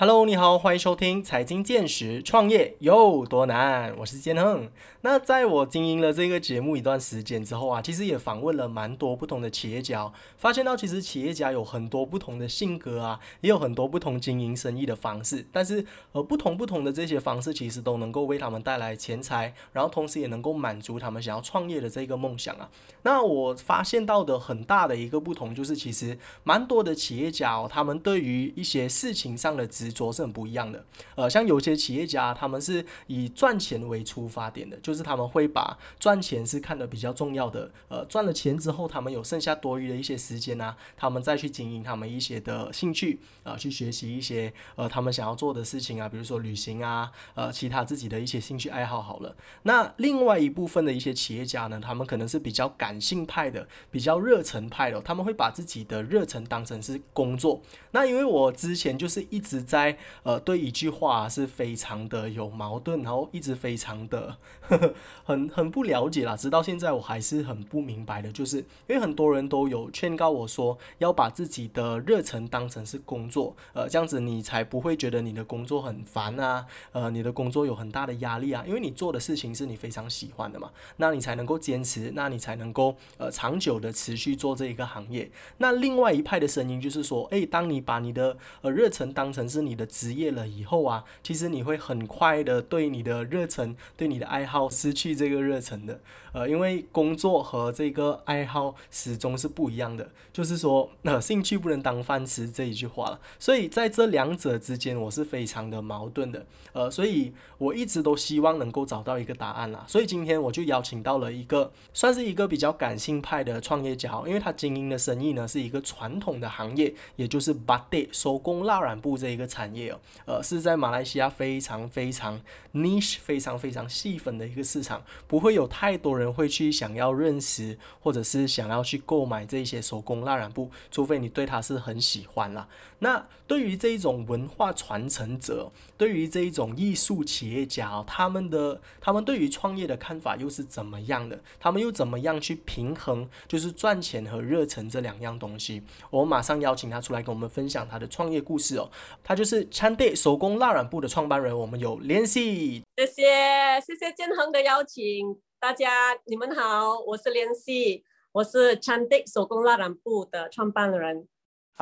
Hello，你好，欢迎收听财经见识，创业有多难？我是建亨。那在我经营了这个节目一段时间之后啊，其实也访问了蛮多不同的企业家，发现到其实企业家有很多不同的性格啊，也有很多不同经营生意的方式。但是呃，不同不同的这些方式，其实都能够为他们带来钱财，然后同时也能够满足他们想要创业的这个梦想啊。那我发现到的很大的一个不同，就是其实蛮多的企业家哦，他们对于一些事情上的执着是很不一样的，呃，像有些企业家，他们是以赚钱为出发点的，就是他们会把赚钱是看得比较重要的，呃，赚了钱之后，他们有剩下多余的一些时间呢，他们再去经营他们一些的兴趣啊，去学习一些呃他们想要做的事情啊，比如说旅行啊，呃，其他自己的一些兴趣爱好好了。那另外一部分的一些企业家呢，他们可能是比较感性派的，比较热忱派的，他们会把自己的热忱当成是工作。那因为我之前就是一直在。呃，对一句话是非常的有矛盾，然后一直非常的 很很不了解啦。直到现在我还是很不明白的，就是因为很多人都有劝告我说，要把自己的热忱当成是工作，呃，这样子你才不会觉得你的工作很烦啊，呃，你的工作有很大的压力啊，因为你做的事情是你非常喜欢的嘛，那你才能够坚持，那你才能够呃长久的持续做这一个行业。那另外一派的声音就是说，诶，当你把你的呃热忱当成是你你的职业了以后啊，其实你会很快的对你的热忱、对你的爱好失去这个热忱的。呃，因为工作和这个爱好始终是不一样的，就是说，呃，兴趣不能当饭吃这一句话了。所以在这两者之间，我是非常的矛盾的。呃，所以我一直都希望能够找到一个答案啦。所以今天我就邀请到了一个，算是一个比较感性派的创业家，因为他经营的生意呢是一个传统的行业，也就是 Batik 手工蜡染布这一个产业哦。呃，是在马来西亚非常非常 niche、非常非常细分的一个市场，不会有太多人会去想要认识，或者是想要去购买这些手工蜡染布，除非你对它是很喜欢啦。那对于这一种文化传承者，对于这一种艺术企业家，他们的他们对于创业的看法又是怎么样的？他们又怎么样去平衡，就是赚钱和热忱这两样东西？我马上邀请他出来跟我们分享他的创业故事哦。他就是 Chande 手工蜡染布的创办人，我们有联系。谢谢谢谢建恒的邀请，大家你们好，我是联系，我是 Chande 手工蜡染布的创办人。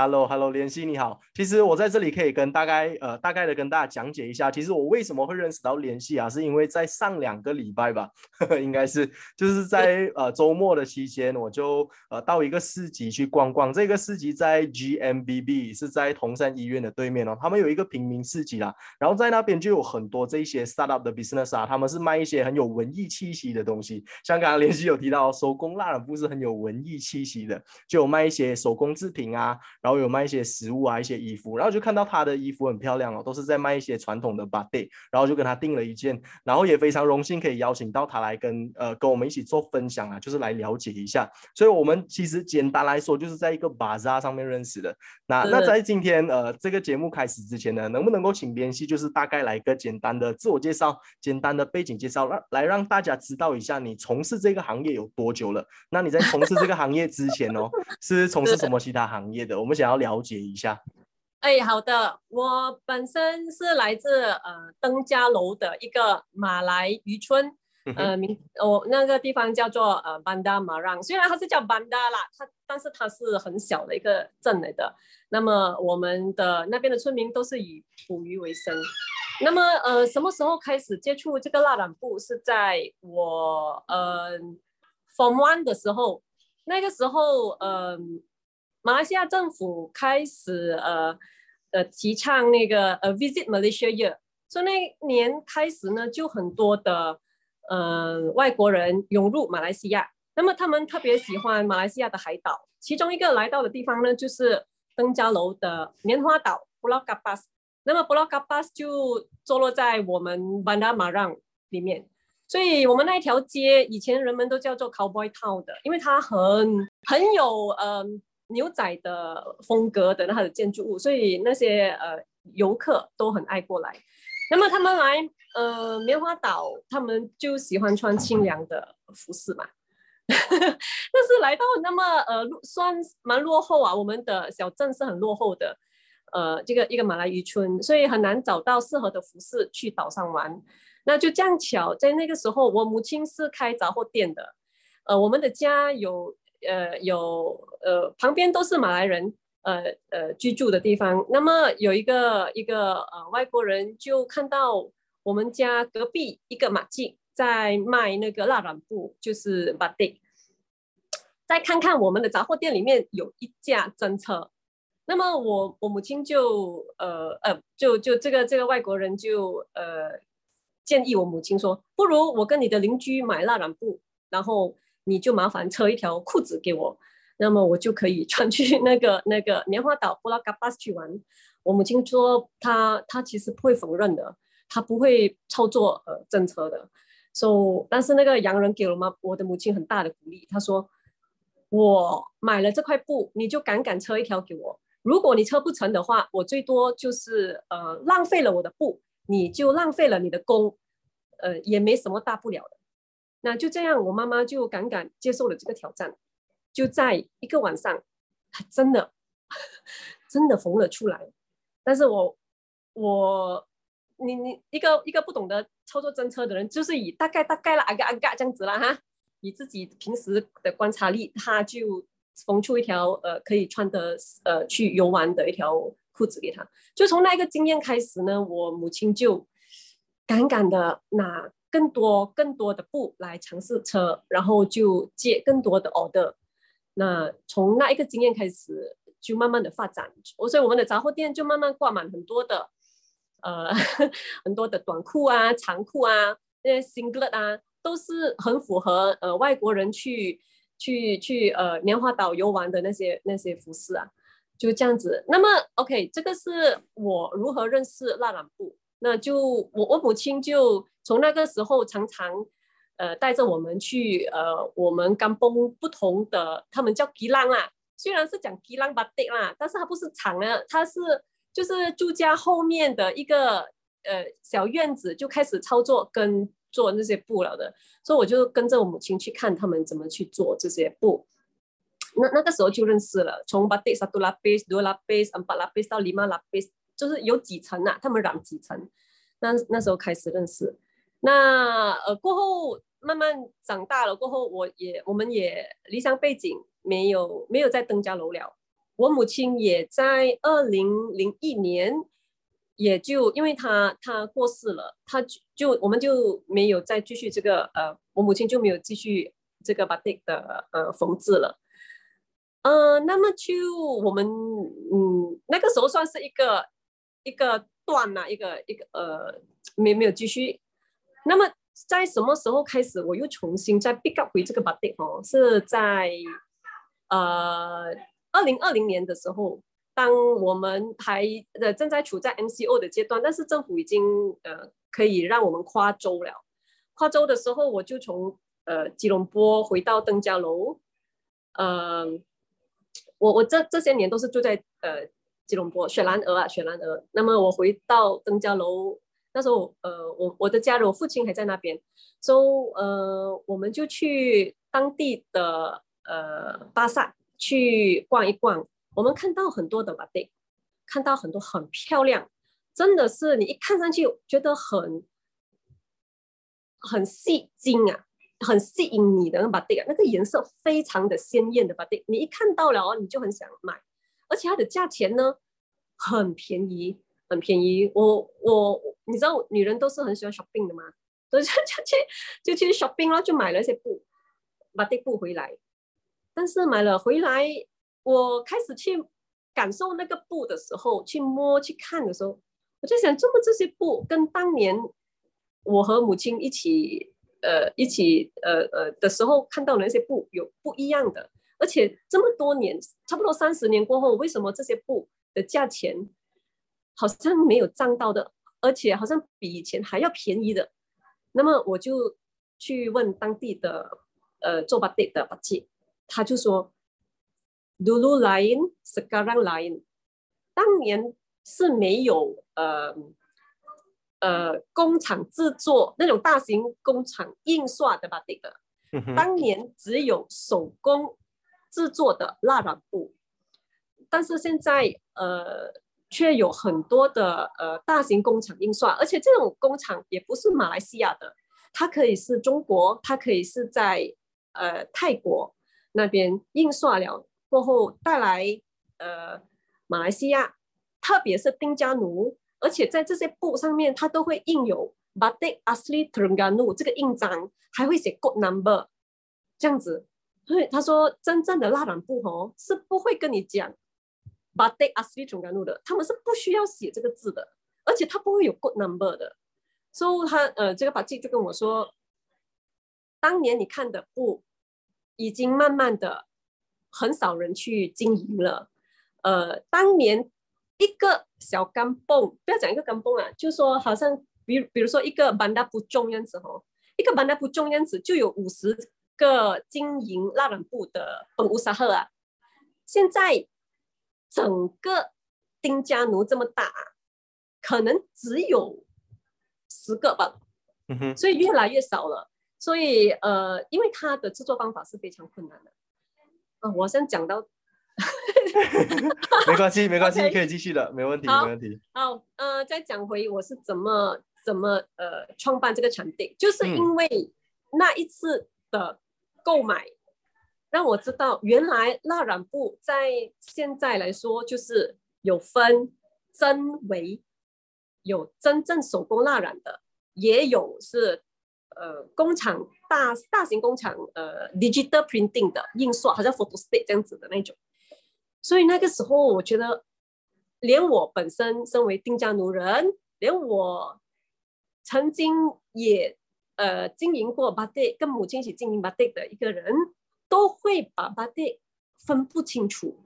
Hello，Hello，联系你好。其实我在这里可以跟大概呃大概的跟大家讲解一下，其实我为什么会认识到联系啊，是因为在上两个礼拜吧，呵 呵应该是就是在呃周末的期间，我就呃到一个市集去逛逛。这个市集在 GMBB，是在同山医院的对面哦。他们有一个平民市集啦，然后在那边就有很多这些 startup 的 business 啊，他们是卖一些很有文艺气息的东西。像刚刚联系有提到，手工蜡染布是很有文艺气息的，就有卖一些手工制品啊。然后有卖一些食物啊，一些衣服，然后就看到他的衣服很漂亮哦，都是在卖一些传统的 body，然后就跟他订了一件，然后也非常荣幸可以邀请到他来跟呃跟我们一起做分享啊，就是来了解一下。所以我们其实简单来说，就是在一个 bazaar 上面认识的。那那在今天呃这个节目开始之前呢，能不能够请联系，就是大概来一个简单的自我介绍，简单的背景介绍，让来让大家知道一下你从事这个行业有多久了？那你在从事这个行业之前哦，是从事什么其他行业的？我们想要了解一下。哎，好的，我本身是来自呃登嘉楼的一个马来渔村，呃名我那个地方叫做呃班达马让，虽然它是叫班达啦，它但是它是很小的一个镇来的。那么我们的那边的村民都是以捕鱼为生。那么呃什么时候开始接触这个蜡染布？是在我呃 Form One 的时候，那个时候嗯。马来西亚政府开始呃呃提倡那个呃 Visit Malaysia Year，所以那年开始呢，就很多的呃外国人涌入马来西亚。那么他们特别喜欢马来西亚的海岛，其中一个来到的地方呢，就是登嘉楼的棉花岛 Pulau Kapas。那么 Pulau Kapas 就坐落在我们 Bandar Marang 里面，所以我们那一条街以前人们都叫做 Cowboy Town 的，因为它很很有嗯。牛仔的风格的它的建筑物，所以那些呃游客都很爱过来。那么他们来呃棉花岛，他们就喜欢穿清凉的服饰嘛。但是来到那么呃算蛮落后啊，我们的小镇是很落后的。呃这个一个马来渔村，所以很难找到适合的服饰去岛上玩。那就这样巧，在那个时候，我母亲是开杂货店的，呃，我们的家有呃有呃旁边都是马来人，呃呃居住的地方。那么有一个一个呃外国人就看到我们家隔壁一个马记在卖那个蜡染布，就是 b a d。再看看我们的杂货店里面有一架真车，那么我我母亲就呃呃就就这个这个外国人就呃建议我母亲说，不如我跟你的邻居买蜡染布，然后你就麻烦车一条裤子给我，那么我就可以穿去 那个那个棉花岛布拉嘎巴斯去玩。我母亲说，她她其实不会缝纫的，她不会操作呃政策的，so 但是那个洋人给了妈我的母亲很大的鼓励，他说。我买了这块布，你就赶赶车一条给我。如果你车不成的话，我最多就是呃浪费了我的布，你就浪费了你的工，呃也没什么大不了的。那就这样，我妈妈就赶赶接受了这个挑战，就在一个晚上，她真的 真的缝了出来。但是我我你你一个一个不懂得操作真车的人，就是以大概大概了啊个啊个这样子了哈。以自己平时的观察力，他就缝出一条呃可以穿的呃去游玩的一条裤子给他。就从那个经验开始呢，我母亲就敢敢的拿更多更多的布来尝试车，然后就接更多的 order。那从那一个经验开始，就慢慢的发展。我所以我们的杂货店就慢慢挂满很多的呃 很多的短裤啊、长裤啊、那些 singlet 啊。都是很符合呃外国人去去去呃棉花岛游玩的那些那些服饰啊，就这样子。那么 OK，这个是我如何认识蜡染布。那就我我母亲就从那个时候常常呃带着我们去呃我们甘崩不同的，他们叫吉浪啊，虽然是讲吉浪巴迪啦，但是它不是厂啊，它是就是住家后面的一个呃小院子就开始操作跟。做那些布了的，所以我就跟着我母亲去看他们怎么去做这些布。那那个时候就认识了，从巴蒂萨杜拉贝斯、多拉贝斯、安巴拉贝斯到里马拉贝斯，就是有几层啊？他们染几层？那那时候开始认识。那呃过后慢慢长大了过后，我也我们也离乡背景没有没有在登家楼了。我母亲也在二零零一年。也就因为他他过世了，他就就我们就没有再继续这个呃，我母亲就没有继续这个 batik 的呃缝制了，呃，那么就我们嗯那个时候算是一个一个断了，一个一个呃没没有继续。那么在什么时候开始我又重新再 pick up 回这个 batik 哦？是在呃二零二零年的时候。当我们还呃正在处在 MCO 的阶段，但是政府已经呃可以让我们跨州了。跨州的时候，我就从呃吉隆坡回到登嘉楼。呃，我我这这些年都是住在呃吉隆坡雪兰莪啊雪兰莪。那么我回到登嘉楼，那时候呃我我的家人我父亲还在那边，所以呃我们就去当地的呃巴萨去逛一逛。我们看到很多的 batik，看到很多很漂亮，真的是你一看上去觉得很很吸睛啊，很吸引你的那 batik，那个颜色非常的鲜艳的 batik，你一看到了哦，你就很想买，而且它的价钱呢很便宜，很便宜。我我你知道女人都是很喜欢 shopping 的嘛，所以 就去就去 shopping 了，就买了一些布 batik 布回来，但是买了回来。我开始去感受那个布的时候，去摸去看的时候，我就想，这么这些布跟当年我和母亲一起呃一起呃呃的时候看到的那些布有不一样的，而且这么多年，差不多三十年过后，为什么这些布的价钱好像没有涨到的，而且好像比以前还要便宜的？那么我就去问当地的呃做巴蒂的巴姐，他就说。Dulu lain, sekarang lain。当年是没有呃呃工厂制作那种大型工厂印刷的吧？这个，当年只有手工制作的蜡染布。但是现在呃却有很多的呃大型工厂印刷，而且这种工厂也不是马来西亚的，它可以是中国，它可以是在呃泰国那边印刷了过后带来呃马来西亚，特别是丁加奴，而且在这些布上面它都会印有 Batik Asli Terengganu 这个印章，还会写 Code Number 这样子。所以他说，真正的蜡染布哦是不会跟你讲。Batik asli Terengganu 的，他们是不需要写这个字的，而且他不会有 good number 的。所以他呃，这个法籍就跟我说，当年你看的布，已经慢慢的很少人去经营了。呃，当年一个小钢泵，不要讲一个钢泵啊，就说好像比比如说一个班达布中样子哦，一个班达布中样子就有五十个经营拉染布的本乌沙赫啊，现在。整个丁家奴这么大，可能只有十个吧，嗯哼，所以越来越少了。所以呃，因为它的制作方法是非常困难的。呃，我先讲到，没关系，没关系，可以继续的，没问题，没问题。好，呃，再讲回我是怎么怎么呃创办这个产品，就是因为那一次的购买。让我知道，原来蜡染布在现在来说，就是有分真伪，有真正手工蜡染的，也有是呃工厂大大型工厂呃 digital printing 的印刷，好像 photo state 这样子的那种。所以那个时候，我觉得连我本身身为定家奴人，连我曾经也呃经营过 batik，跟母亲一起经营 batik 的一个人。都会把巴蒂分不清楚，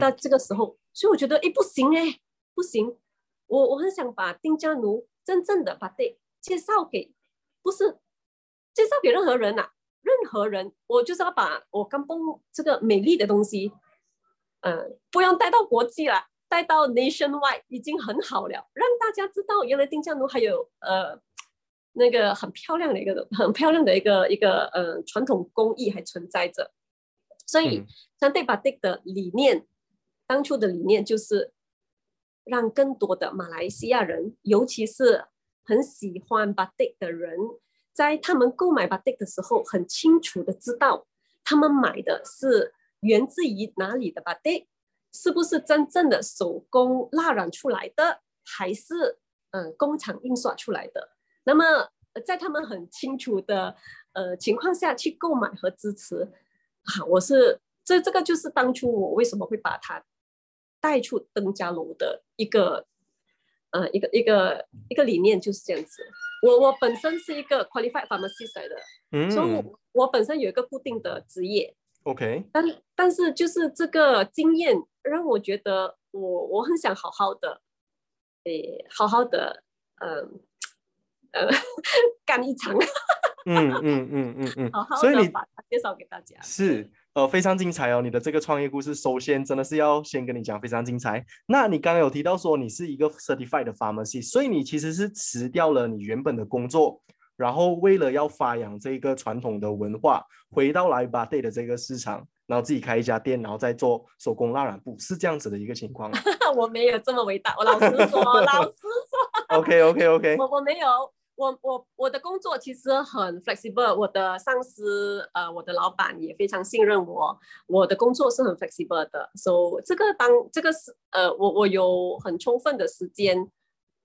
到这个时候，所以我觉得，哎，不行哎，不行，我我很想把丁家奴真正的巴蒂介绍给，不是介绍给任何人呐，任何人，我就是要把我刚崩这个美丽的东西，嗯，不用带到国际了，带到 nationwide 已经很好了，让大家知道原来丁家奴还有呃。那个很漂亮的一个很漂亮的一个一个呃传统工艺还存在着，所以相对 batik 的理念，当初的理念就是让更多的马来西亚人，尤其是很喜欢 batik 的人，在他们购买 batik 的时候，很清楚的知道他们买的是源自于哪里的 batik，是不是真正的手工蜡染出来的，还是嗯工厂印刷出来的。那么，在他们很清楚的呃情况下去购买和支持，啊，我是这这个就是当初我为什么会把它带出登家楼的一个呃一个一个一个理念就是这样子。我我本身是一个 qualified pharmacist 的，嗯，所以我本身有一个固定的职业，OK，但但是就是这个经验让我觉得我我很想好好的，诶，好好的，嗯。呃，干一场，嗯嗯嗯嗯嗯，好好所以你把它介绍给大家，是呃非常精彩哦。你的这个创业故事，首先真的是要先跟你讲非常精彩。那你刚刚有提到说你是一个 certified 的 pharmacy，所以你其实是辞掉了你原本的工作，然后为了要发扬这个传统的文化，回到来 a d 的这个市场，然后自己开一家店，然后再做手工蜡染布，是这样子的一个情况。我没有这么伟大，我老实说，老实说。OK OK OK，我我没有。我我我的工作其实很 flexible，我的上司呃，我的老板也非常信任我，我的工作是很 flexible 的，所以这个当这个是呃，我我有很充分的时间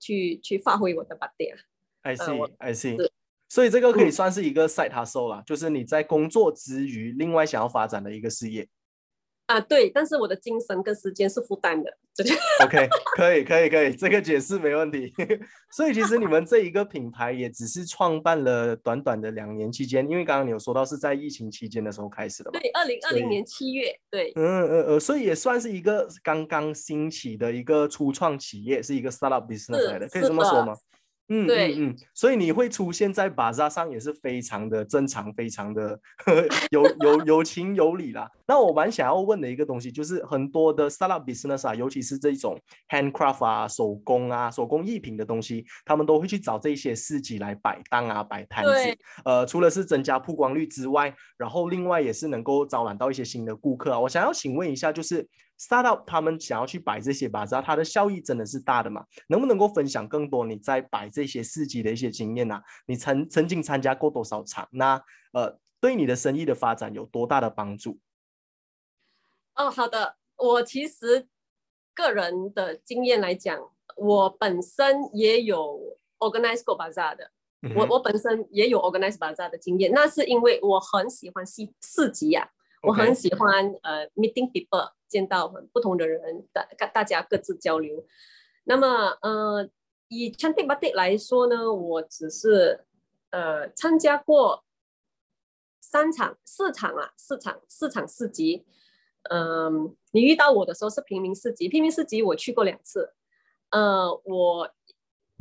去去发挥我的 body 啊。I see I see，所以这个可以算是一个 side hustle 啦，就是你在工作之余，另外想要发展的一个事业。啊，对，但是我的精神跟时间是负担的，这个 OK，可以，可以，可以，这个解释没问题。所以其实你们这一个品牌也只是创办了短短的两年期间，因为刚刚你有说到是在疫情期间的时候开始的嘛？对，二零二零年七月，对，嗯嗯嗯，所以也算是一个刚刚兴起的一个初创企业，是一个 startup business 来的，可以这么说吗？嗯，对，嗯，所以你会出现在巴扎上也是非常的正常，非常的 有有有情有理啦。那我蛮想要问的一个东西，就是很多的 startup business 啊，尤其是这种 handcraft 啊、手工啊、手工艺品的东西，他们都会去找这些市集来摆档啊、摆摊子。呃，除了是增加曝光率之外，然后另外也是能够招揽到一些新的顾客啊。我想要请问一下，就是 startup 他们想要去摆这些吧，知道它的效益真的是大的嘛？能不能够分享更多你在摆这些市集的一些经验呢？你曾曾经参加过多少场？那呃。对你的生意的发展有多大的帮助？哦，好的。我其实个人的经验来讲，我本身也有 organize 过 bazaar 的。我我本身也有 organize bazaar 的经验，那是因为我很喜欢市市集呀，我很喜欢呃 meeting people，见到很不同的人，大大家各自交流。那么呃，以 Chantek Batik 来说呢，我只是呃参加过。三场、四场啊，四场、四场四级。嗯，你遇到我的时候是平民四级，平民四级我去过两次。呃，我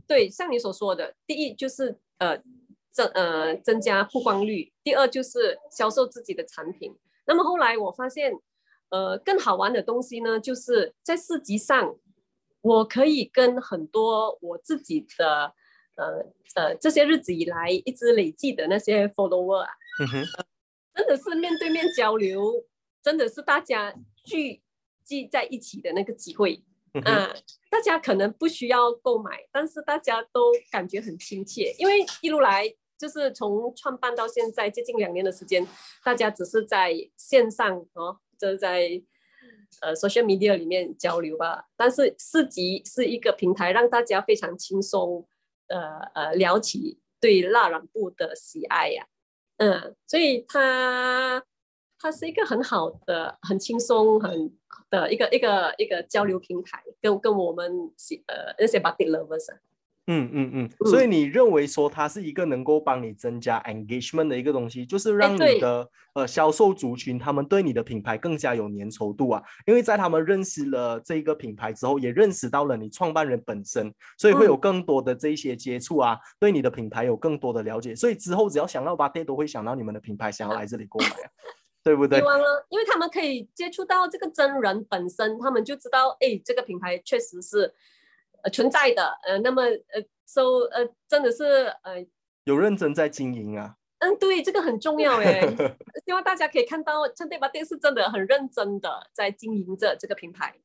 对像你所说的，第一就是呃增呃增加曝光率，第二就是销售自己的产品。那么后来我发现，呃，更好玩的东西呢，就是在市集上，我可以跟很多我自己的呃呃这些日子以来一直累计的那些 follower 啊。嗯哼，真的是面对面交流，真的是大家聚集在一起的那个机会啊！大家可能不需要购买，但是大家都感觉很亲切，因为一路来就是从创办到现在接近两年的时间，大家只是在线上哦，就在呃 social media 里面交流吧。但是四级是一个平台，让大家非常轻松，呃呃聊起对蜡染布的喜爱呀。嗯，所以它它是一个很好的、很轻松、很的一个一个一个交流平台，跟跟我们喜呃那些 body lovers。嗯嗯嗯，所以你认为说它是一个能够帮你增加 engagement 的一个东西，就是让你的呃销售族群他们对你的品牌更加有粘稠度啊，因为在他们认识了这个品牌之后，也认识到了你创办人本身，所以会有更多的这一些接触啊，对你的品牌有更多的了解，所以之后只要想到 body 都会想到你们的品牌，想要来这里购买啊，对不对？因为他们可以接触到这个真人本身，他们就知道，哎，这个品牌确实是。呃，存在的，呃，那么呃，so 呃，真的是呃，有认真在经营啊。嗯，对，这个很重要哎，希望大家可以看到，像对吧？电视真的很认真的在经营着这个品牌。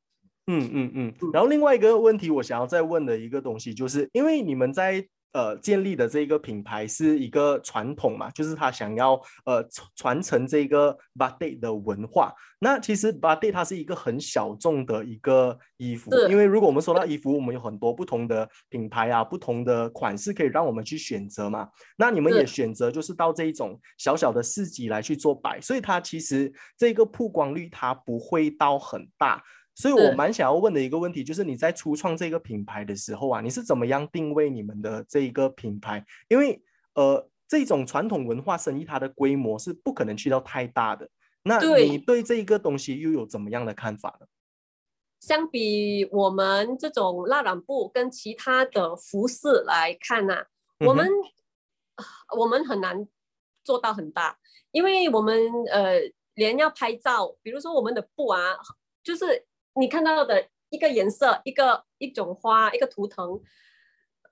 嗯嗯嗯。然后另外一个问题，我想要再问的一个东西，就是因为你们在。呃，建立的这个品牌是一个传统嘛，就是他想要呃传承这个 batik 的文化。那其实 batik 它是一个很小众的一个衣服，因为如果我们说到衣服，我们有很多不同的品牌啊，不同的款式可以让我们去选择嘛。那你们也选择就是到这一种小小的市集来去做摆，所以它其实这个曝光率它不会到很大。所以我蛮想要问的一个问题，就是你在初创这个品牌的时候啊，你是怎么样定位你们的这一个品牌？因为呃，这种传统文化生意它的规模是不可能去到太大的。那你对这一个东西又有怎么样的看法呢？相比我们这种蜡染布跟其他的服饰来看呢，我们我们很难做到很大，因为我们呃连要拍照，比如说我们的布啊，就是。你看到的一个颜色，一个一种花，一个图腾，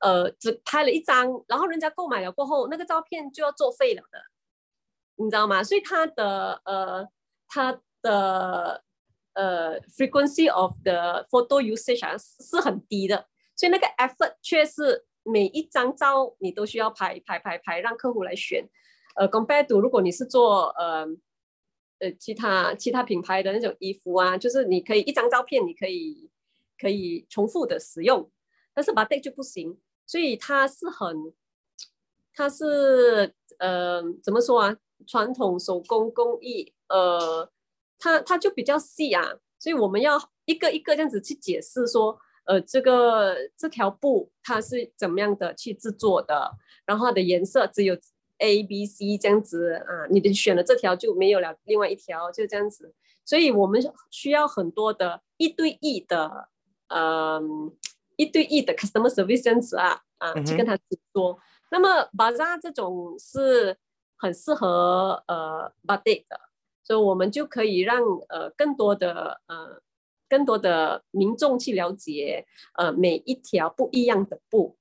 呃，只拍了一张，然后人家购买了过后，那个照片就要作废了的，你知道吗？所以它的呃，它的呃，frequency of the photo usage 是很低的，所以那个 effort 却是每一张照你都需要拍拍拍拍，让客户来选。呃，compare to 如果你是做呃。呃，其他其他品牌的那种衣服啊，就是你可以一张照片，你可以可以重复的使用，但是马代就不行，所以它是很，它是呃怎么说啊？传统手工工艺，呃，它它就比较细啊，所以我们要一个一个这样子去解释说，呃，这个这条布它是怎么样的去制作的，然后它的颜色只有。A、B、C 这样子啊，你的选了这条就没有了，另外一条就这样子，所以我们需要很多的一对一的，嗯，一对一的 customer service 这样子啊，啊，去跟他说。那么 bazaar 这种是很适合呃 batik 的，所以我们就可以让呃更多的呃更多的民众去了解呃每一条不一样的布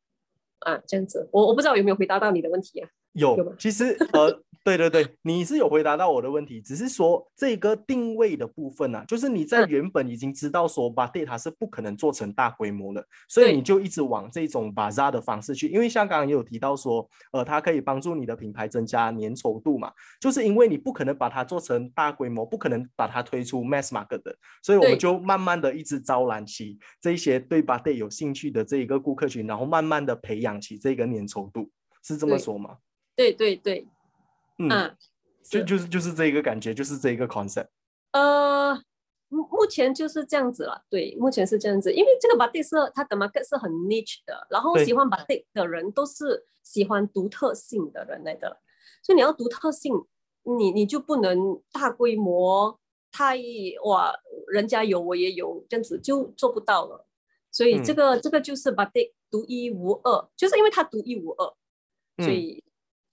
啊，这样子，我我不知道有没有回答到你的问题啊？有，其实呃。对对对，你是有回答到我的问题，只是说这个定位的部分呢，就是你在原本已经知道说 b a t 它是不可能做成大规模的，所以你就一直往这种 bazaar 的方式去，因为像刚刚也有提到说，呃，它可以帮助你的品牌增加粘稠度嘛，就是因为你不可能把它做成大规模，不可能把它推出 mass market 的，所以我们就慢慢的一直招揽起这些对 b a t 有兴趣的这一个顾客群，然后慢慢的培养起这个粘稠度，是这么说吗？对对对。嗯，就就是就是这一个感觉，就是这一个 concept。呃，目目前就是这样子了。对，目前是这样子，因为这个 batik 是它的 market 是很 niche 的，然后喜欢 batik 的人都是喜欢独特性的人来的，所以你要独特性，你你就不能大规模太哇，人家有我也有这样子就做不到了。所以这个这个就是 batik 独一无二，就是因为它独一无二，所以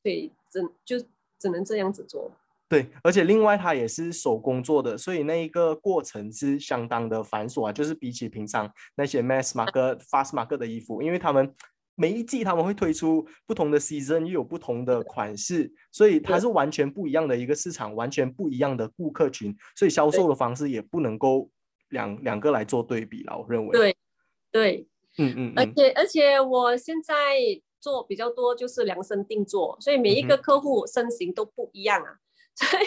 对，只就。只能这样子做，对，而且另外它也是手工做的，所以那一个过程是相当的繁琐啊。就是比起平常那些 mass market、fast market 的衣服，因为他们每一季他们会推出不同的 season，又有不同的款式，所以它是完全不一样的一个市场，完全不一样的顾客群，所以销售的方式也不能够两两个来做对比了。我认为，对，对，嗯嗯，而且而且我现在。做比较多就是量身定做，所以每一个客户身形都不一样啊。所以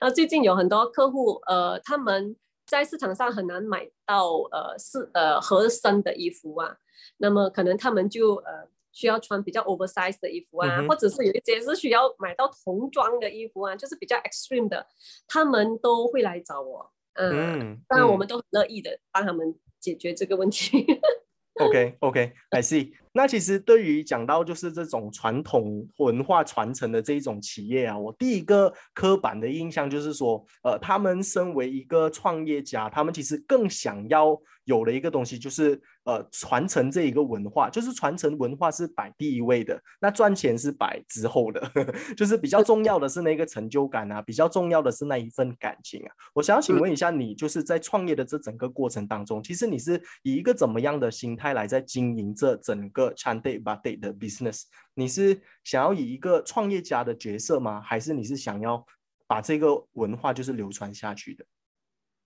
呃，最近有很多客户呃，他们在市场上很难买到呃是呃合身的衣服啊，那么可能他们就呃需要穿比较 oversize 的衣服啊，或者是有一些是需要买到童装的衣服啊，就是比较 extreme 的，他们都会来找我。嗯，当然我们都很乐意的帮他们解决这个问题。OK OK，I see。那其实对于讲到就是这种传统文化传承的这一种企业啊，我第一个刻板的印象就是说，呃，他们身为一个创业家，他们其实更想要有的一个东西就是。呃，传承这一个文化，就是传承文化是摆第一位的，那赚钱是摆之后的，就是比较重要的是那个成就感啊，比较重要的是那一份感情啊。我想要请问一下你，就是在创业的这整个过程当中，其实你是以一个怎么样的心态来在经营这整个 Chande Bade 的 business？你是想要以一个创业家的角色吗？还是你是想要把这个文化就是流传下去的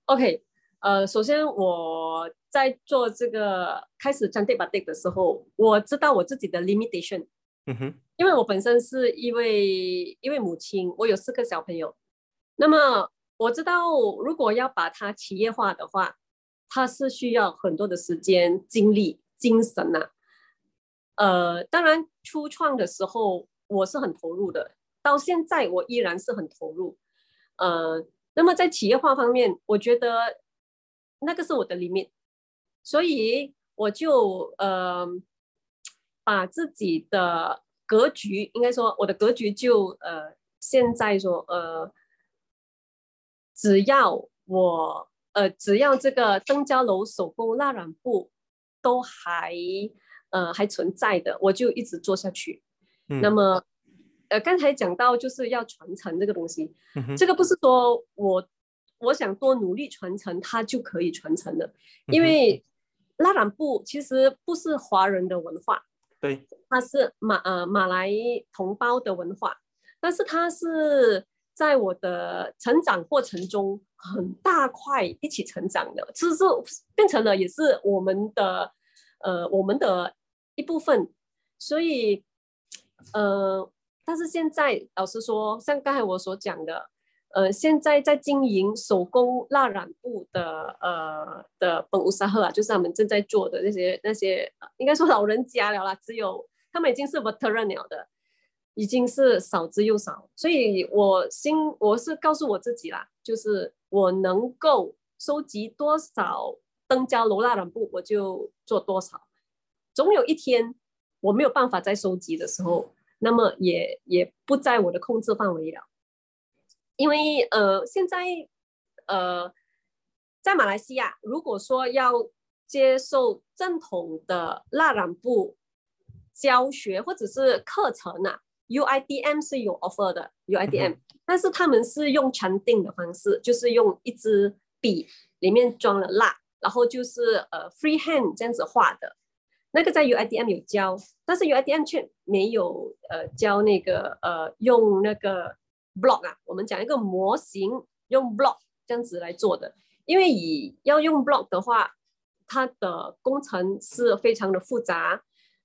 ？OK。呃，首先我在做这个开始讲 day by day 的时候，我知道我自己的 limitation。嗯哼，因为我本身是一位一位母亲，我有四个小朋友。那么我知道，如果要把它企业化的话，它是需要很多的时间、精力、精神呐。呃，当然初创的时候我是很投入的，到现在我依然是很投入。呃，那么在企业化方面，我觉得。那个是我的 limit，所以我就呃把自己的格局，应该说我的格局就呃现在说呃，只要我呃只要这个登嘉楼手工蜡染布都还呃还存在的，我就一直做下去。那么呃刚才讲到就是要传承这个东西，这个不是说我。我想多努力传承，它就可以传承的。因为拉朗布其实不是华人的文化，对，它是马呃马来同胞的文化，但是它是在我的成长过程中很大块一起成长的，其实是变成了也是我们的呃我们的一部分。所以呃，但是现在老实说，像刚才我所讲的。呃，现在在经营手工蜡染布的呃的本乌沙赫啊，就是他们正在做的那些那些，应该说老人家了啦，只有他们已经是 veteran 了的，已经是少之又少。所以我心我是告诉我自己啦，就是我能够收集多少登嘉楼蜡染布，我就做多少。总有一天我没有办法再收集的时候，那么也也不在我的控制范围了。因为呃，现在呃，在马来西亚，如果说要接受正统的蜡染布教学或者是课程啊，UIDM 是有 offer 的，UIDM 但是他们是用禅定的方式，就是用一支笔里面装了蜡，然后就是呃 free hand 这样子画的。那个在 UIDM 有教，但是 UIDM 却没有呃教那个呃用那个 block 啊，我们讲一个模型用 block 这样子来做的，因为以要用 block 的话，它的工程是非常的复杂，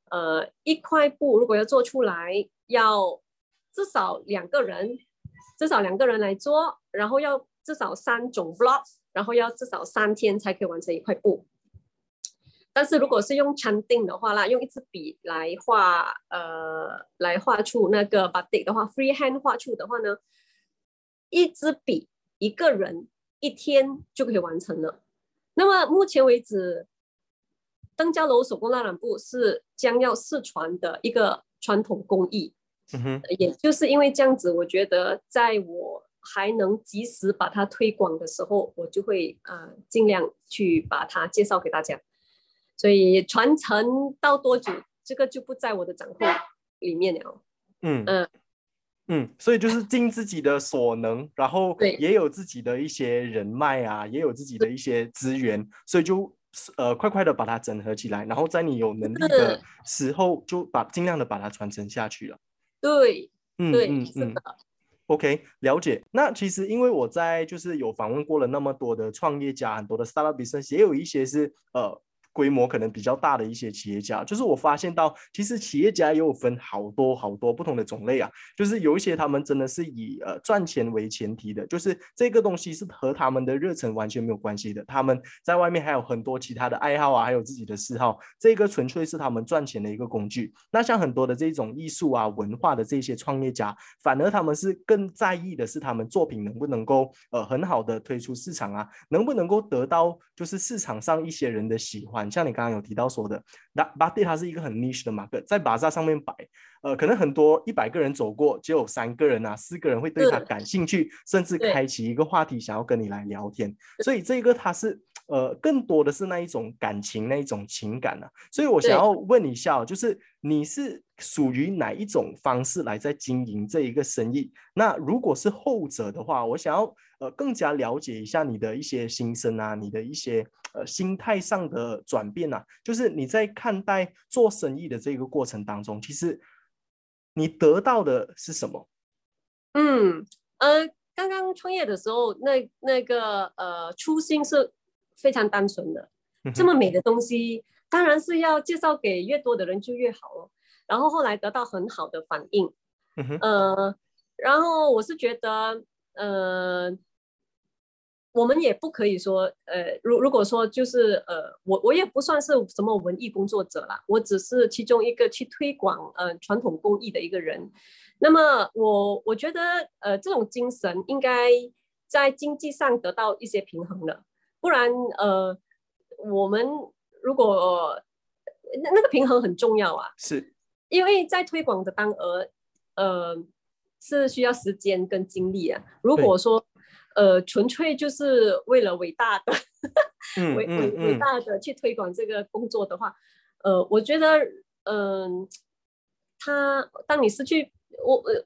呃一块布如果要做出来，要至少两个人，至少两个人来做，然后要至少三种 block，然后要至少三天才可以完成一块布。但是如果是用禅定的话啦，用一支笔来画，呃，来画出那个 batik 的话，free hand 画出的话呢，一支笔一个人一天就可以完成了。那么目前为止，登嘉楼手工蜡染布是将要失传的一个传统工艺。嗯哼，也就是因为这样子，我觉得在我还能及时把它推广的时候，我就会呃尽量去把它介绍给大家。所以传承到多久，这个就不在我的掌控里面了。嗯嗯嗯，所以就是尽自己的所能，然后也有自己的一些人脉啊，也有自己的一些资源，所以就呃快快的把它整合起来，然后在你有能力的时候，就把尽量的把它传承下去了。对嗯对，嗯嗯是的，OK，了解。那其实因为我在就是有访问过了那么多的创业家，很多的 startup business，也有一些是呃规模可能比较大的一些企业家，就是我发现到其实企业家也有分好多好多不同的种类啊，就是有一些他们真的是以呃赚钱为前提的，就是这个东西是和他们的热忱完全没有关系的，他们在外面还有很多其他的爱好啊，还有自己的嗜好，这个纯粹是他们赚钱的一个工具。那像很多的这种艺术啊、文化的这些创业家，反而他们是更在意的是他们作品能不能够呃很好的推出市场啊，能不能够得到就是市场上一些人的喜欢。像你刚刚有提到说的，那 a t 它是一个很 niche 的 market，在 Bazaar 上面摆，呃，可能很多一百个人走过，只有三个人啊、四个人会对它感兴趣，甚至开启一个话题想要跟你来聊天。所以这个它是呃更多的是那一种感情、那一种情感啊。所以我想要问一下哦，就是你是属于哪一种方式来在经营这一个生意？那如果是后者的话，我想要呃更加了解一下你的一些心声啊，你的一些呃心态上的转变啊，就是你在看待做生意的这个过程当中，其实你得到的是什么？嗯呃，刚刚创业的时候，那那个呃初心是非常单纯的，这么美的东西，当然是要介绍给越多的人就越好哦。然后后来得到很好的反应，嗯然后我是觉得，呃，我们也不可以说，呃，如如果说就是呃，我我也不算是什么文艺工作者啦，我只是其中一个去推广呃传统工艺的一个人。那么我我觉得，呃，这种精神应该在经济上得到一些平衡的，不然呃，我们如果那那个平衡很重要啊，是因为在推广的当额，呃，是需要时间跟精力啊。如果说，呃，纯粹就是为了伟大的、嗯伟伟伟大的去推广这个工作的话，呃，我觉得，嗯、他当你失去我，呃，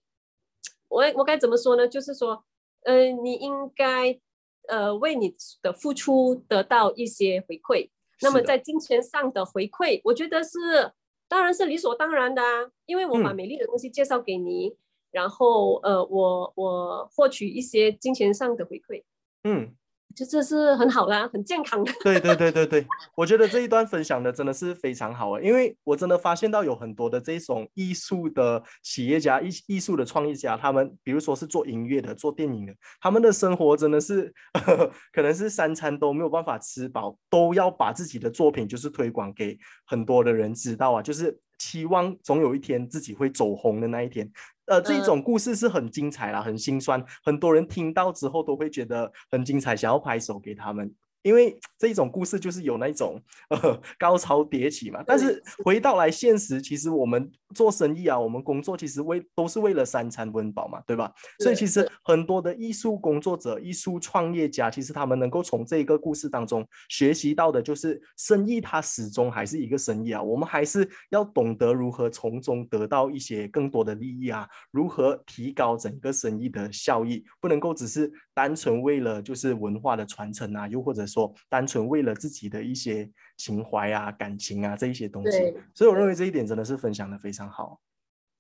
我我该怎么说呢？就是说，呃，你应该，呃，为你的付出得到一些回馈。那么在金钱上的回馈，我觉得是当然是理所当然的啊，因为我把嗯美丽的东西介绍给你，然后呃，我我获取一些金钱上的回馈，嗯。就这是很好的啊，很健康的。对对对对对，我觉得这一段分享的真的是非常好啊，因为我真的发现到有很多的这种艺术的企业家、艺艺术的创业家，他们比如说是做音乐的、做电影的，他们的生活真的是 可能是三餐都没有办法吃饱，都要把自己的作品就是推广给很多的人知道啊，就是期望总有一天自己会走红的那一天。呃，这种故事是很精彩啦，很心酸，很多人听到之后都会觉得很精彩，想要拍手给他们。因为这一种故事就是有那种呃高潮迭起嘛。但是回到来现实，其实我们做生意啊，我们工作其实为都是为了三餐温饱嘛，对吧？所以其实很多的艺术工作者、艺术创业家，其实他们能够从这个故事当中学习到的，就是生意它始终还是一个生意啊。我们还是要懂得如何从中得到一些更多的利益啊，如何提高整个生意的效益，不能够只是单纯为了就是文化的传承啊，又或者说单纯为了自己的一些情怀啊、感情啊这一些东西。所以我认为这一点真的是分享的非常好。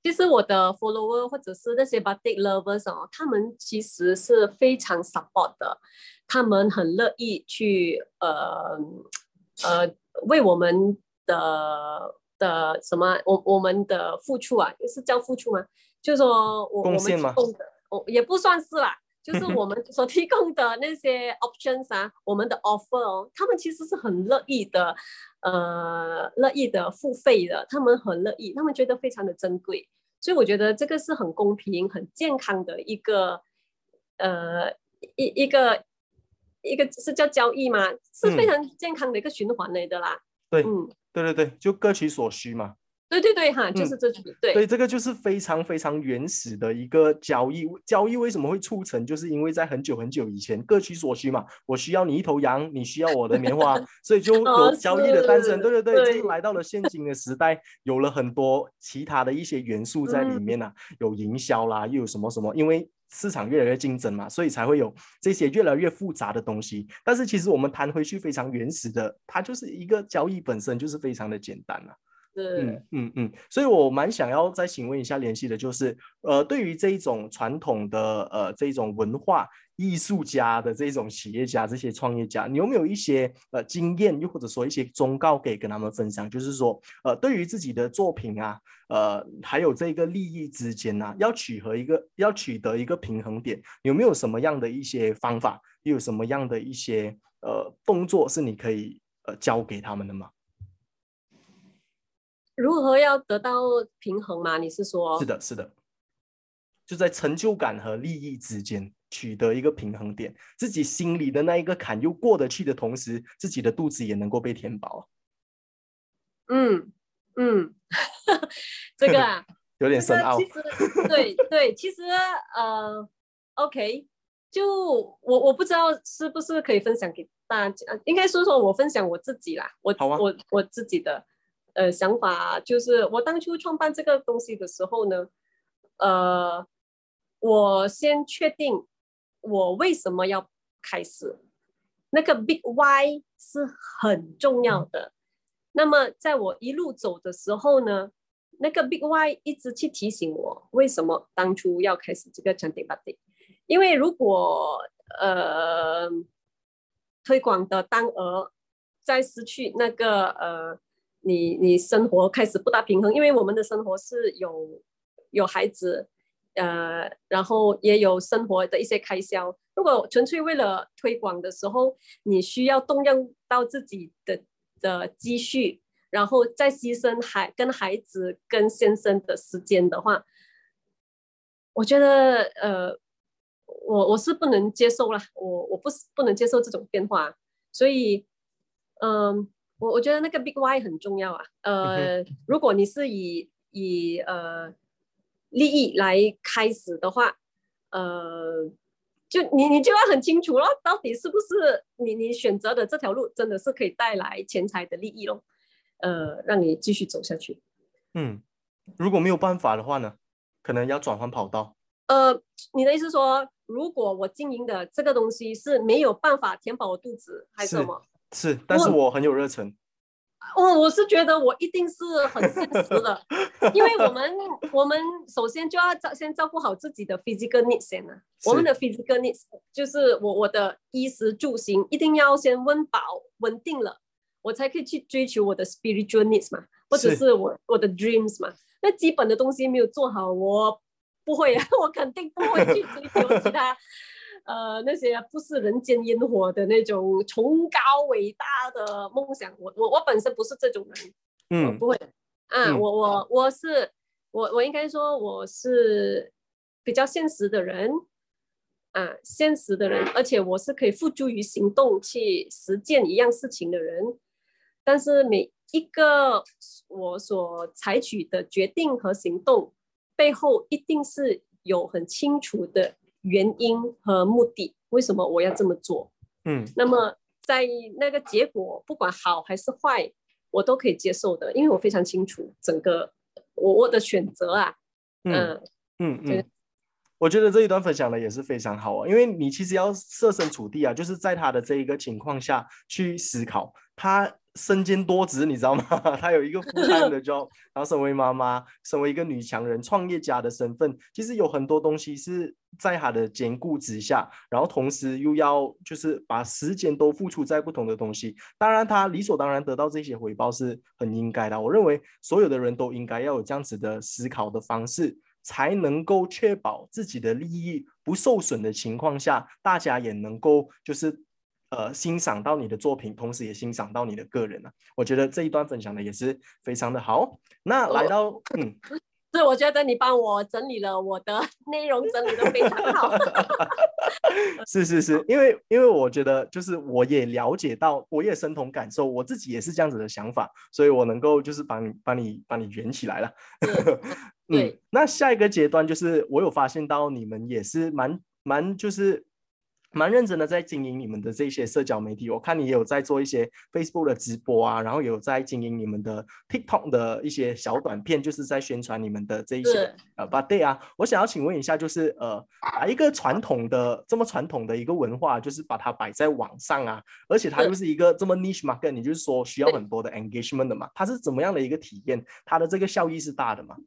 其实我的 follower 或者是那些 batik lovers 哦，他们其实是非常 support 的，他们很乐意去呃呃为我们的的什么我我们的付出啊，是叫付出吗？就是说我我们提供的，我也不算是啦，就是我们所提供的那些 options 啊，我们的 offer 哦，他们其实是很乐意的。呃，乐意的付费的，他们很乐意，他们觉得非常的珍贵，所以我觉得这个是很公平、很健康的一个呃一一个一个是叫交易吗？是非常健康的一个循环来的啦。对，嗯，对对对，就各取所需嘛。对对对哈，就是这种对。对，这个就是非常非常原始的一个交易。交易为什么会促成？就是因为在很久很久以前，各取所需嘛。我需要你一头羊，你需要我的棉花，所以就有交易的诞生。对对对，就是来到了现今的时代，有了很多其他的一些元素在里面啊，有营销啦，又有什么什么？因为市场越来越竞争嘛，所以才会有这些越来越复杂的东西。但是其实我们谈回去非常原始的，它就是一个交易本身就是非常的简单了。嗯嗯嗯，所以我蛮想要再请问一下联系的，就是呃，对于这一种传统的呃这种文化艺术家的这种企业家、这些创业家，你有没有一些呃经验，又或者说一些忠告可以跟他们分享？就是说呃，对于自己的作品啊，呃，还有这个利益之间啊，要取和一个要取得一个平衡点，有没有什么样的一些方法，又有什么样的一些呃动作是你可以呃教给他们的吗？如何要得到平衡吗？你是说？是的，是的，就在成就感和利益之间取得一个平衡点，自己心里的那一个坎又过得去的同时，自己的肚子也能够被填饱。嗯嗯，这个啊，有点深奥。其实，对 对，其实呃，OK，就我我不知道是不是可以分享给大家，应该说说我分享我自己啦，我我我自己的。呃，想法就是我当初创办这个东西的时候呢，呃，我先确定我为什么要开始，那个 big why 是很重要的。那么在我一路走的时候呢，那个 big why 一直去提醒我为什么当初要开始这个 chanting body，因为如果呃推广的单额在失去那个呃。你你生活开始不大平衡，因为我们的生活是有有孩子，呃，然后也有生活的一些开销。如果纯粹为了推广的时候，你需要动用到自己的的积蓄，然后再牺牲孩跟孩子跟先生的时间的话，我觉得呃，我我是不能接受了，我我不是不能接受这种变化，所以嗯。我我觉得那个 big why 很重要啊，呃，如果你是以以呃利益来开始的话，呃，就你你就要很清楚咯，到底是不是你你选择的这条路真的是可以带来钱财的利益咯，呃，让你继续走下去。嗯，如果没有办法的话呢，可能要转换跑道。呃，你的意思说，如果我经营的这个东西是没有办法填饱我肚子，还是什么？是，但是我很有热忱。我我是觉得我一定是很现实的，因为我们我们首先就要照先照顾好自己的 physical needs 先啊。我们的 physical needs 就是我我的衣食住行一定要先温饱稳定了，我才可以去追求我的 spiritual needs 嘛，或者是我我的 dreams 嘛。那基本的东西没有做好，我不会，我肯定不会去追求其他。呃，那些不是人间烟火的那种崇高伟大的梦想，我我我本身不是这种人，嗯，不会，啊，我我我是我我应该说我是比较现实的人，啊现实的人，而且我是可以付诸于行动去实践一样事情的人。但是每一个我所采取的决定和行动背后，一定是有很清楚的原因和目的。为什么我要这么做？嗯，那么在那个结果，不管好还是坏，我都可以接受的，因为我非常清楚整个我我的选择啊。嗯嗯嗯，我觉得这一段分享的也是非常好啊，因为你其实要设身处地啊，就是在他的这一个情况下去思考他。身兼多职，你知道吗？他有一个 full time 的 job，然后身为妈妈，身为一个女强人、创业家的身份，其实有很多东西是在他的兼顾之下，然后同时又要就是把时间都付出在不同的东西。当然，他理所当然得到这些回报是很应该的。我认为所有的人都应该要有这样子的思考的方式，才能够确保自己的利益不受损的情况下，大家也能够就是。呃，欣赏到你的作品，同时也欣赏到你的个人啊，我觉得这一段分享的也是非常的好。那来到，嗯，是我觉得你帮我整理了我的内容，整理的非常好。是是是，因为因为我觉得就是我也了解到，我也深同感受，我自己也是这样子的想法，所以我能够就是帮你帮你帮你圆起来了。嗯，那下一个阶段就是我有发现到你们也是蛮蛮就是。蛮认真的在经营你们的这些社交媒体，我看你也有在做一些 Facebook 的直播啊，然后有在经营你们的 TikTok 的一些小短片，就是在宣传你们的这一些呃 Birthday 啊。我想要请问一下，就是呃，把一个传统的这么传统的一个文化，就是把它摆在网上啊，而且它又是一个这么 niche market，你就是说需要很多的 engagement 的嘛？它是怎么样的一个体验？它的这个效益是大的吗？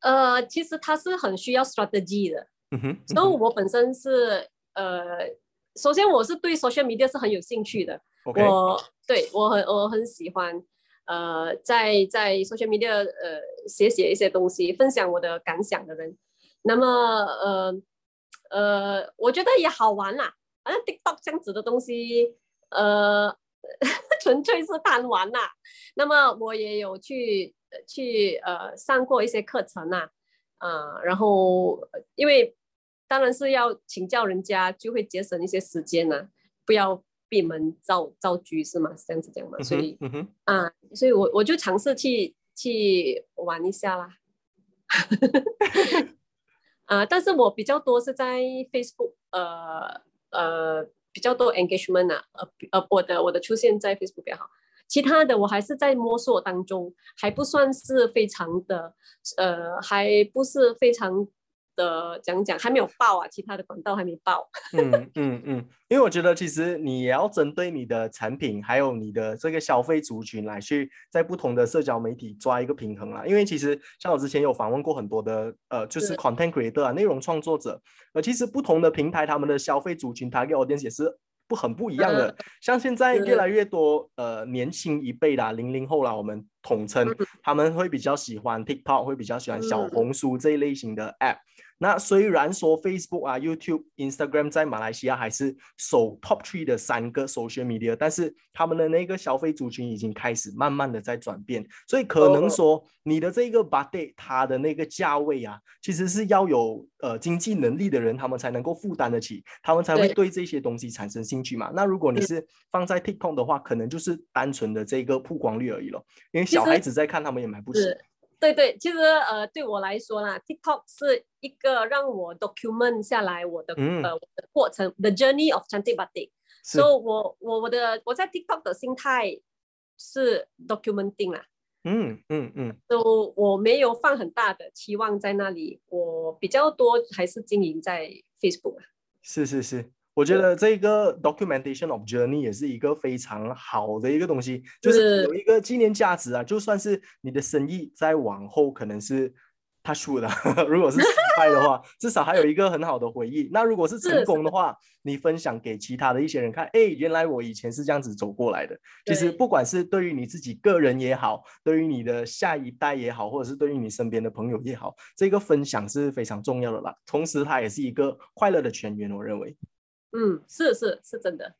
呃，其实它是很需要 strategy 的。嗯哼。所以我本身是。呃，首先我是对 social media 是很有兴趣的，我对我很我很喜欢，呃，在在 social media 呃写写一些东西，分享我的感想的人，那么呃呃，我觉得也好玩啦，好像 TikTok 这样子的东西，呃，纯粹是贪玩啦。那么我也有去去呃上过一些课程呐，啊，然后因为。当然是要请教人家，就会节省一些时间呐，不要闭门造造车是吗？是这样子讲嘛？所以啊，所以我我就尝试去去玩一下啦。啊，但是我比较多是在 Facebook，呃呃，比较多 engagement 啊，呃呃，我的我的出现在 Facebook 比较好，其他的我还是在摸索当中，还不算是非常的，呃，还不是非常。的讲讲还没有爆啊，其他的管道还没爆。嗯嗯嗯，因为我觉得其实你也要针对你的产品，还有你的这个消费族群来去在不同的社交媒体抓一个平衡啦。因为其实像我之前有访问过很多的呃，就是 content creator 啊，内容创作者，呃，其实不同的平台他们的消费族群，target audience 也是不很不一样的。像现在越来越多呃年轻一辈啦，零零后啦，我们统称他们会比较喜欢 TikTok，会比较喜欢小红书这一类型的 app。那虽然说 Facebook 啊、YouTube、Instagram 在马来西亚还是首 top three 的三个 social media，但是他们的那个消费族群已经开始慢慢的在转变，所以可能说你的这个 birthday 它的那个价位啊，其实是要有呃经济能力的人，他们才能够负担得起，他们才会对这些东西产生兴趣嘛。那如果你是放在 TikTok 的话，可能就是单纯的这个曝光率而已了，因为小孩子在看，他们也买不起。对对，其实呃，对我来说啦，TikTok 是一个让我 document 下来我的呃我的过程，the journey of Chanti Batik。所以，我我我的我在 TikTok 的心态是 documenting 啦。嗯嗯嗯。都我没有放很大的期望在那里，我比较多还是经营在 Facebook 啊。是是是。我觉得这个 documentation of journey 也是一个非常好的一个东西，就是有一个纪念价值啊。就算是你的生意在往后可能是他输了，如果是失败的话，至少还有一个很好的回忆。那如果是成功的话，你分享给其他的一些人看，哎，原来我以前是这样子走过来的。其实不管是对于你自己个人也好，对于你的下一代也好，或者是对于你身边的朋友也好，这个分享是非常重要的啦。同时，它也是一个快乐的泉源，我认为。嗯，是是是真的，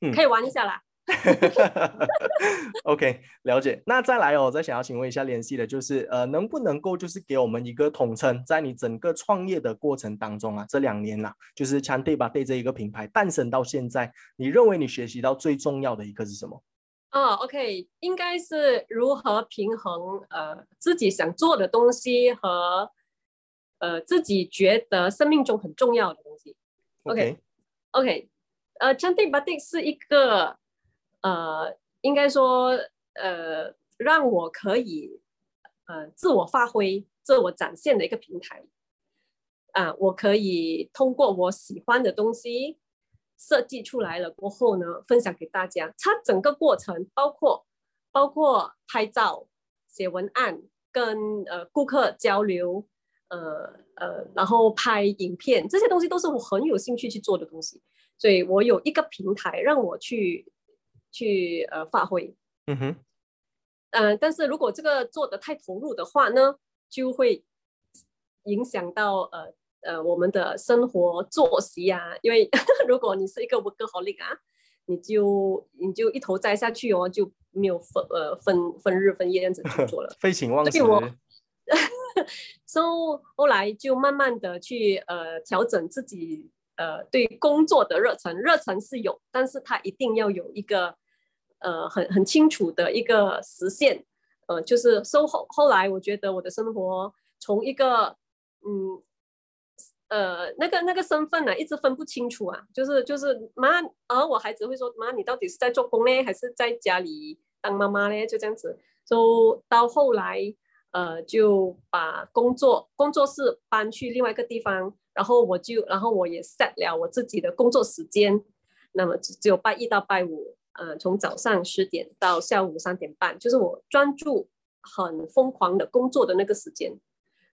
嗯可以玩一下啦。OK，了解。那再来哦，再想要请问一下联系的，就是呃，能不能够就是给我们一个统称，在你整个创业的过程当中啊，这两年啦，就是 a Day 这一个品牌诞生到现在，你认为你学习到最重要的一个是什么？哦，OK，应该是如何平衡呃自己想做的东西和呃自己觉得生命中很重要的东西。呃 OK，呃，Chanday b a Day 是一个。呃，应该说，呃，让我可以呃自我发挥、自我展现的一个平台啊，我可以通过我喜欢的东西设计出来了过后呢，分享给大家。它整个过程包括包括拍照、写文案、跟呃顾客交流，呃呃，然后拍影片，这些东西都是我很有兴趣去做的东西，所以我有一个平台让我去。去呃发挥，嗯哼，嗯，但是如果这个做的太投入的话呢，就会影响到呃呃我们的生活作息啊。因为 如果你是一个 workaholic 啊，你就你就一头栽下去哦，就没有分呃分分日分夜这样子去做了，废寝忘食。所以 so 后来就慢慢的去呃调整自己呃对工作的热忱，热忱是有，但是它一定要有一个。呃，很很清楚的一个实现，呃，就是收后后来，我觉得我的生活从一个嗯呃那个那个身份呢，一直分不清楚啊，就是就是妈，而我孩子会说妈，你到底是在做工呢，还是在家里当妈妈呢？就这样子，就到后来呃就把工作工作室搬去另外一个地方，然后我就然后我也 set 了我自己的工作时间，那么只只有拜一到拜五。呃，从早上十点到下午三点半，就是我专注很疯狂的工作的那个时间。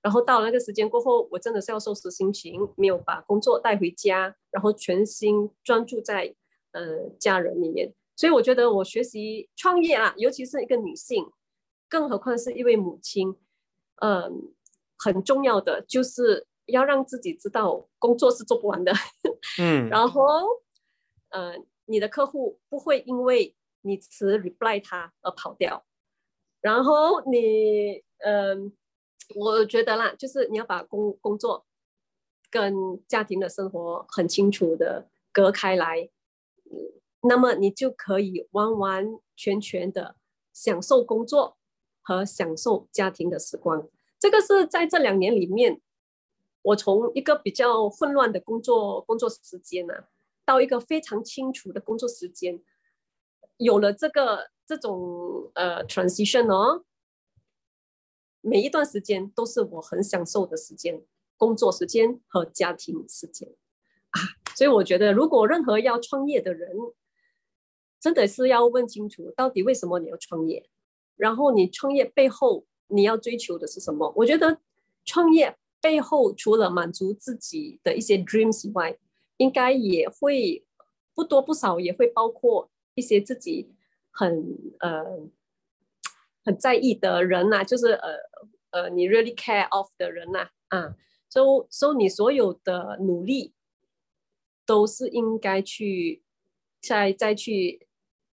然后到了那个时间过后，我真的是要收拾心情，没有把工作带回家，然后全心专注在呃家人里面。所以我觉得我学习创业啊，尤其是一个女性，更何况是一位母亲，嗯，很重要的就是要让自己知道工作是做不完的。嗯，然后呃。你的客户不会因为你迟 reply 他而跑掉，然后你，嗯，我觉得啦，就是你要把工工作跟家庭的生活很清楚的隔开来，那么你就可以完完全全的享受工作和享受家庭的时光。这个是在这两年里面，我从一个比较混乱的工作工作时间呢。到一个非常清楚的工作时间，有了这个这种呃 transition 哦，每一段时间都是我很享受的时间，工作时间和家庭时间啊，所以我觉得如果任何要创业的人，真的是要问清楚到底为什么你要创业，然后你创业背后你要追求的是什么？我觉得创业背后除了满足自己的一些 dreams 以外，应该也会不多不少，也会包括一些自己很呃很在意的人呐，就是呃呃你 really care of 的人呐，啊，所以所以你所有的努力都是应该去再再去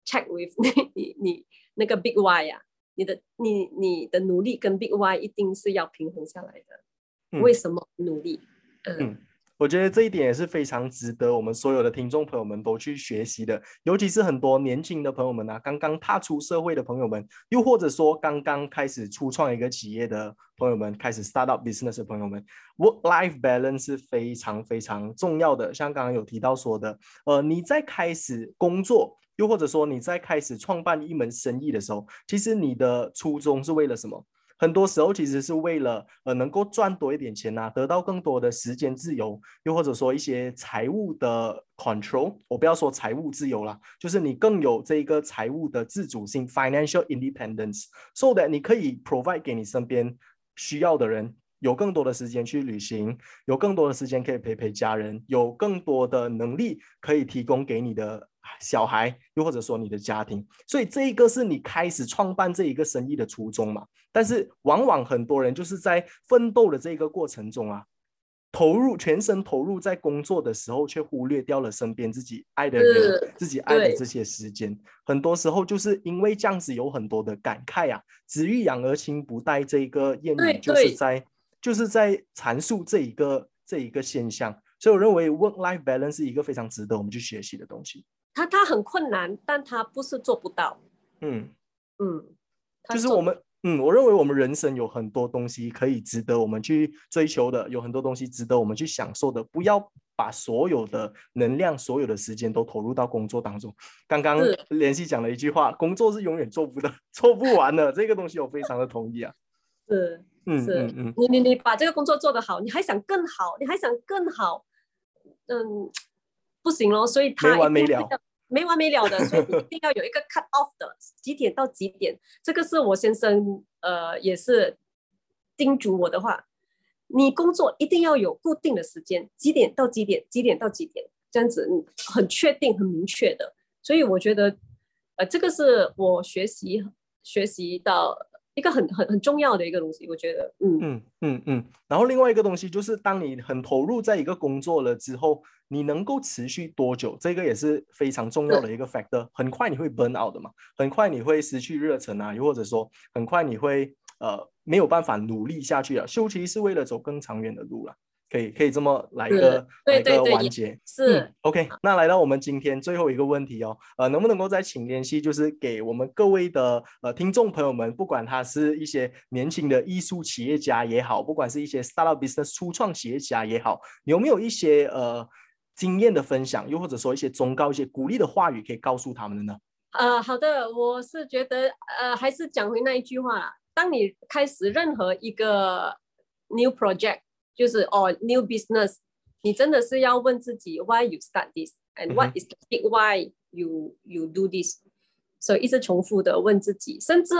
check with 你你你那个 big why 呀，你的你你的努力跟 big why 一定是要平衡下来的，为什么努力？嗯。我觉得这一点也是非常值得我们所有的听众朋友们都去学习的，尤其是很多年轻的朋友们啊，刚刚踏出社会的朋友们，又或者说刚刚开始初创一个企业的朋友们，开始 start up business 的朋友们，work-life balance 是非常非常重要的。像刚刚有提到说的，呃，你在开始工作，又或者说你在开始创办一门生意的时候，其实你的初衷是为了什么？很多时候其实是为了呃能够赚多一点钱呐，得到更多的时间自由，又或者说一些财务的 control。我不要说财务自由了，就是你更有这一个财务的自主性 （financial independence），so that 你可以 provide 给你身边需要的人有更多的时间去旅行，有更多的时间可以陪陪家人，有更多的能力可以提供给你的小孩，又或者说你的家庭。所以这一个是你开始创办这一个生意的初衷嘛。但是往往很多人就是在奋斗的这个过程中啊，投入全身投入在工作的时候，却忽略掉了身边自己爱的人、自己爱的这些时间。很多时候就是因为这样子，有很多的感慨啊。子欲养而亲不待，这一个谚语就是在就是在阐述这一个这一个现象。所以我认为 work-life balance 是一个非常值得我们去学习的东西。它它很困难，但它不是做不到。嗯嗯，就是我们。嗯，我认为我们人生有很多东西可以值得我们去追求的，有很多东西值得我们去享受的。不要把所有的能量、所有的时间都投入到工作当中。刚刚联系讲了一句话：工作是永远做不的、做不完的。这个东西我非常的同意啊。是，嗯是，嗯，你你你把这个工作做得好，你还想更好，你还想更好，嗯，不行咯。所以他没完没了。没完没了的，所以你一定要有一个 cut off 的几点到几点，这个是我先生呃也是叮嘱我的话，你工作一定要有固定的时间，几点到几点，几点到几点，这样子很确定、很明确的。所以我觉得，呃，这个是我学习学习到一个很很很重要的一个东西。我觉得，嗯嗯嗯嗯。然后另外一个东西就是，当你很投入在一个工作了之后。你能够持续多久？这个也是非常重要的一个 factor。很快你会 burn out 的嘛？很快你会失去热忱啊，又或者说很快你会呃没有办法努力下去啊。休息是为了走更长远的路了，可以可以这么来一个来一个完结。是 OK。那来到我们今天最后一个问题哦，呃，能不能够再请联系，就是给我们各位的呃听众朋友们，不管他是一些年轻的艺术企业家也好，不管是一些 startup business 初创企业家也好，有没有一些呃？经验的分享，又或者说一些忠告、一些鼓励的话语，可以告诉他们的呢？呃，好的，我是觉得，呃，还是讲回那一句话啦。当你开始任何一个 new project，就是哦 new business，你真的是要问自己，why you start this and what is the big why you you do this？所以一直重复的问自己，甚至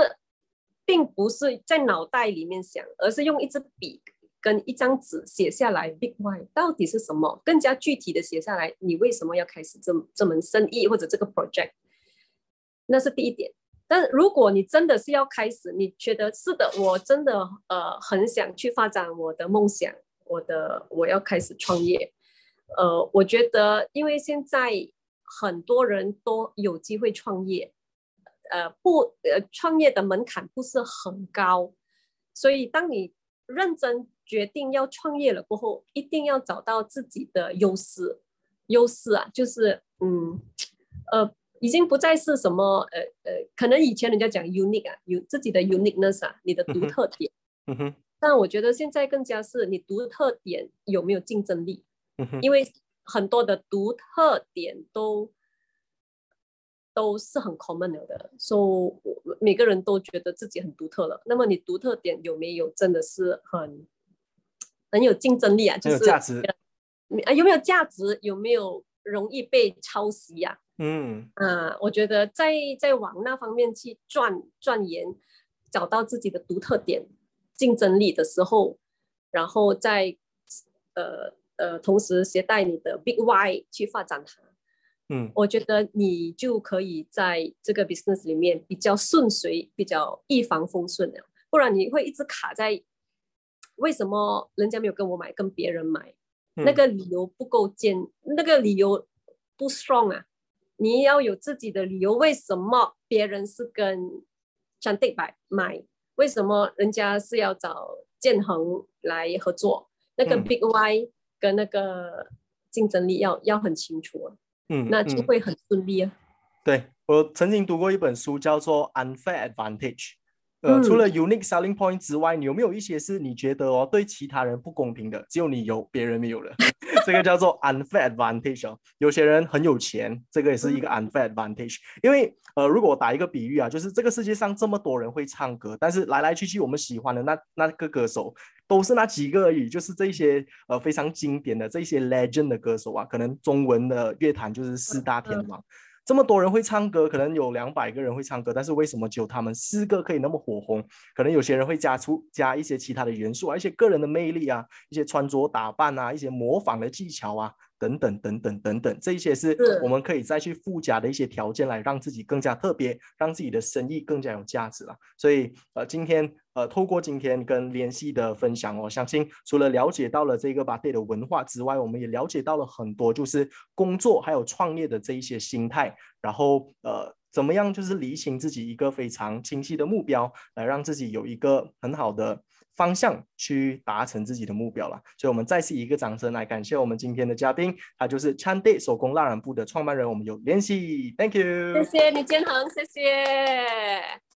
并不是在脑袋里面想，而是用一支笔。跟一张纸写下来，Big Why 到底是什么？更加具体的写下来，你为什么要开始这这门生意或者这个 project？那是第一点。但如果你真的是要开始，你觉得是的，我真的呃很想去发展我的梦想，我的我要开始创业。呃，我觉得因为现在很多人都有机会创业，呃不呃创业的门槛不是很高，所以当你认真。决定要创业了过后，一定要找到自己的优势。优势啊，就是嗯呃，已经不再是什么呃呃，可能以前人家讲 unique 啊，有自己的 uniqueness 啊，你的独特点。嗯哼。但我觉得现在更加是你独特点有没有竞争力？嗯哼。因为很多的独特点都都是很 common 的，所以每个人都觉得自己很独特了。那么你独特点有没有真的是很？很有竞争力啊，就是价值啊，有没有价值？有没有容易被抄袭呀？嗯啊，我觉得在在往那方面去钻钻研，找到自己的独特点、竞争力的时候，然后再呃呃，同时携带你的 Big Why 去发展它。嗯，我觉得你就可以在这个 business 里面比较顺遂，比较一帆风顺了。不然你会一直卡在。为什么人家没有跟我买，跟别人买？那个理由不够坚，那个理由不 strong 啊！你要有自己的理由。为什么别人是跟张迪买买？为什么人家是要找建恒来合作？那个 big Y 跟那个竞争力要要很清楚啊！嗯，那就会很顺利啊。对我曾经读过一本书，叫做《Unfair Advantage》。呃，除了 unique selling point 之外，你有没有一些是你觉得哦对其他人不公平的，只有你有，别人没有的？这个叫做 unfair advantage 哦。有些人很有钱，这个也是一个 unfair advantage。因为呃，如果我打一个比喻啊，就是这个世界上这么多人会唱歌，但是来来去去我们喜欢的那那个歌手都是那几个而已，就是这些呃非常经典的这些 legend 的歌手啊，可能中文的乐坛就是四大天王。这么多人会唱歌，可能有两百个人会唱歌，但是为什么只有他们四个可以那么火红？可能有些人会加出加一些其他的元素啊，一些个人的魅力啊，一些穿着打扮啊，一些模仿的技巧啊，等等等等等等，这一些是我们可以再去附加的一些条件，来让自己更加特别，让自己的生意更加有价值了。所以呃，今天呃，透过今天跟联系的分享，我相信除了了解到了这个 b a d 的文化之外，我们也了解到了很多，就是工作还有创业的这一些心态，然后呃。怎么样？就是理清自己一个非常清晰的目标，来让自己有一个很好的方向去达成自己的目标了。所以，我们再次一个掌声来感谢我们今天的嘉宾，他就是 Chande 手工蜡染布的创办人。我们有联系，Thank you，谢谢李建恒，谢谢。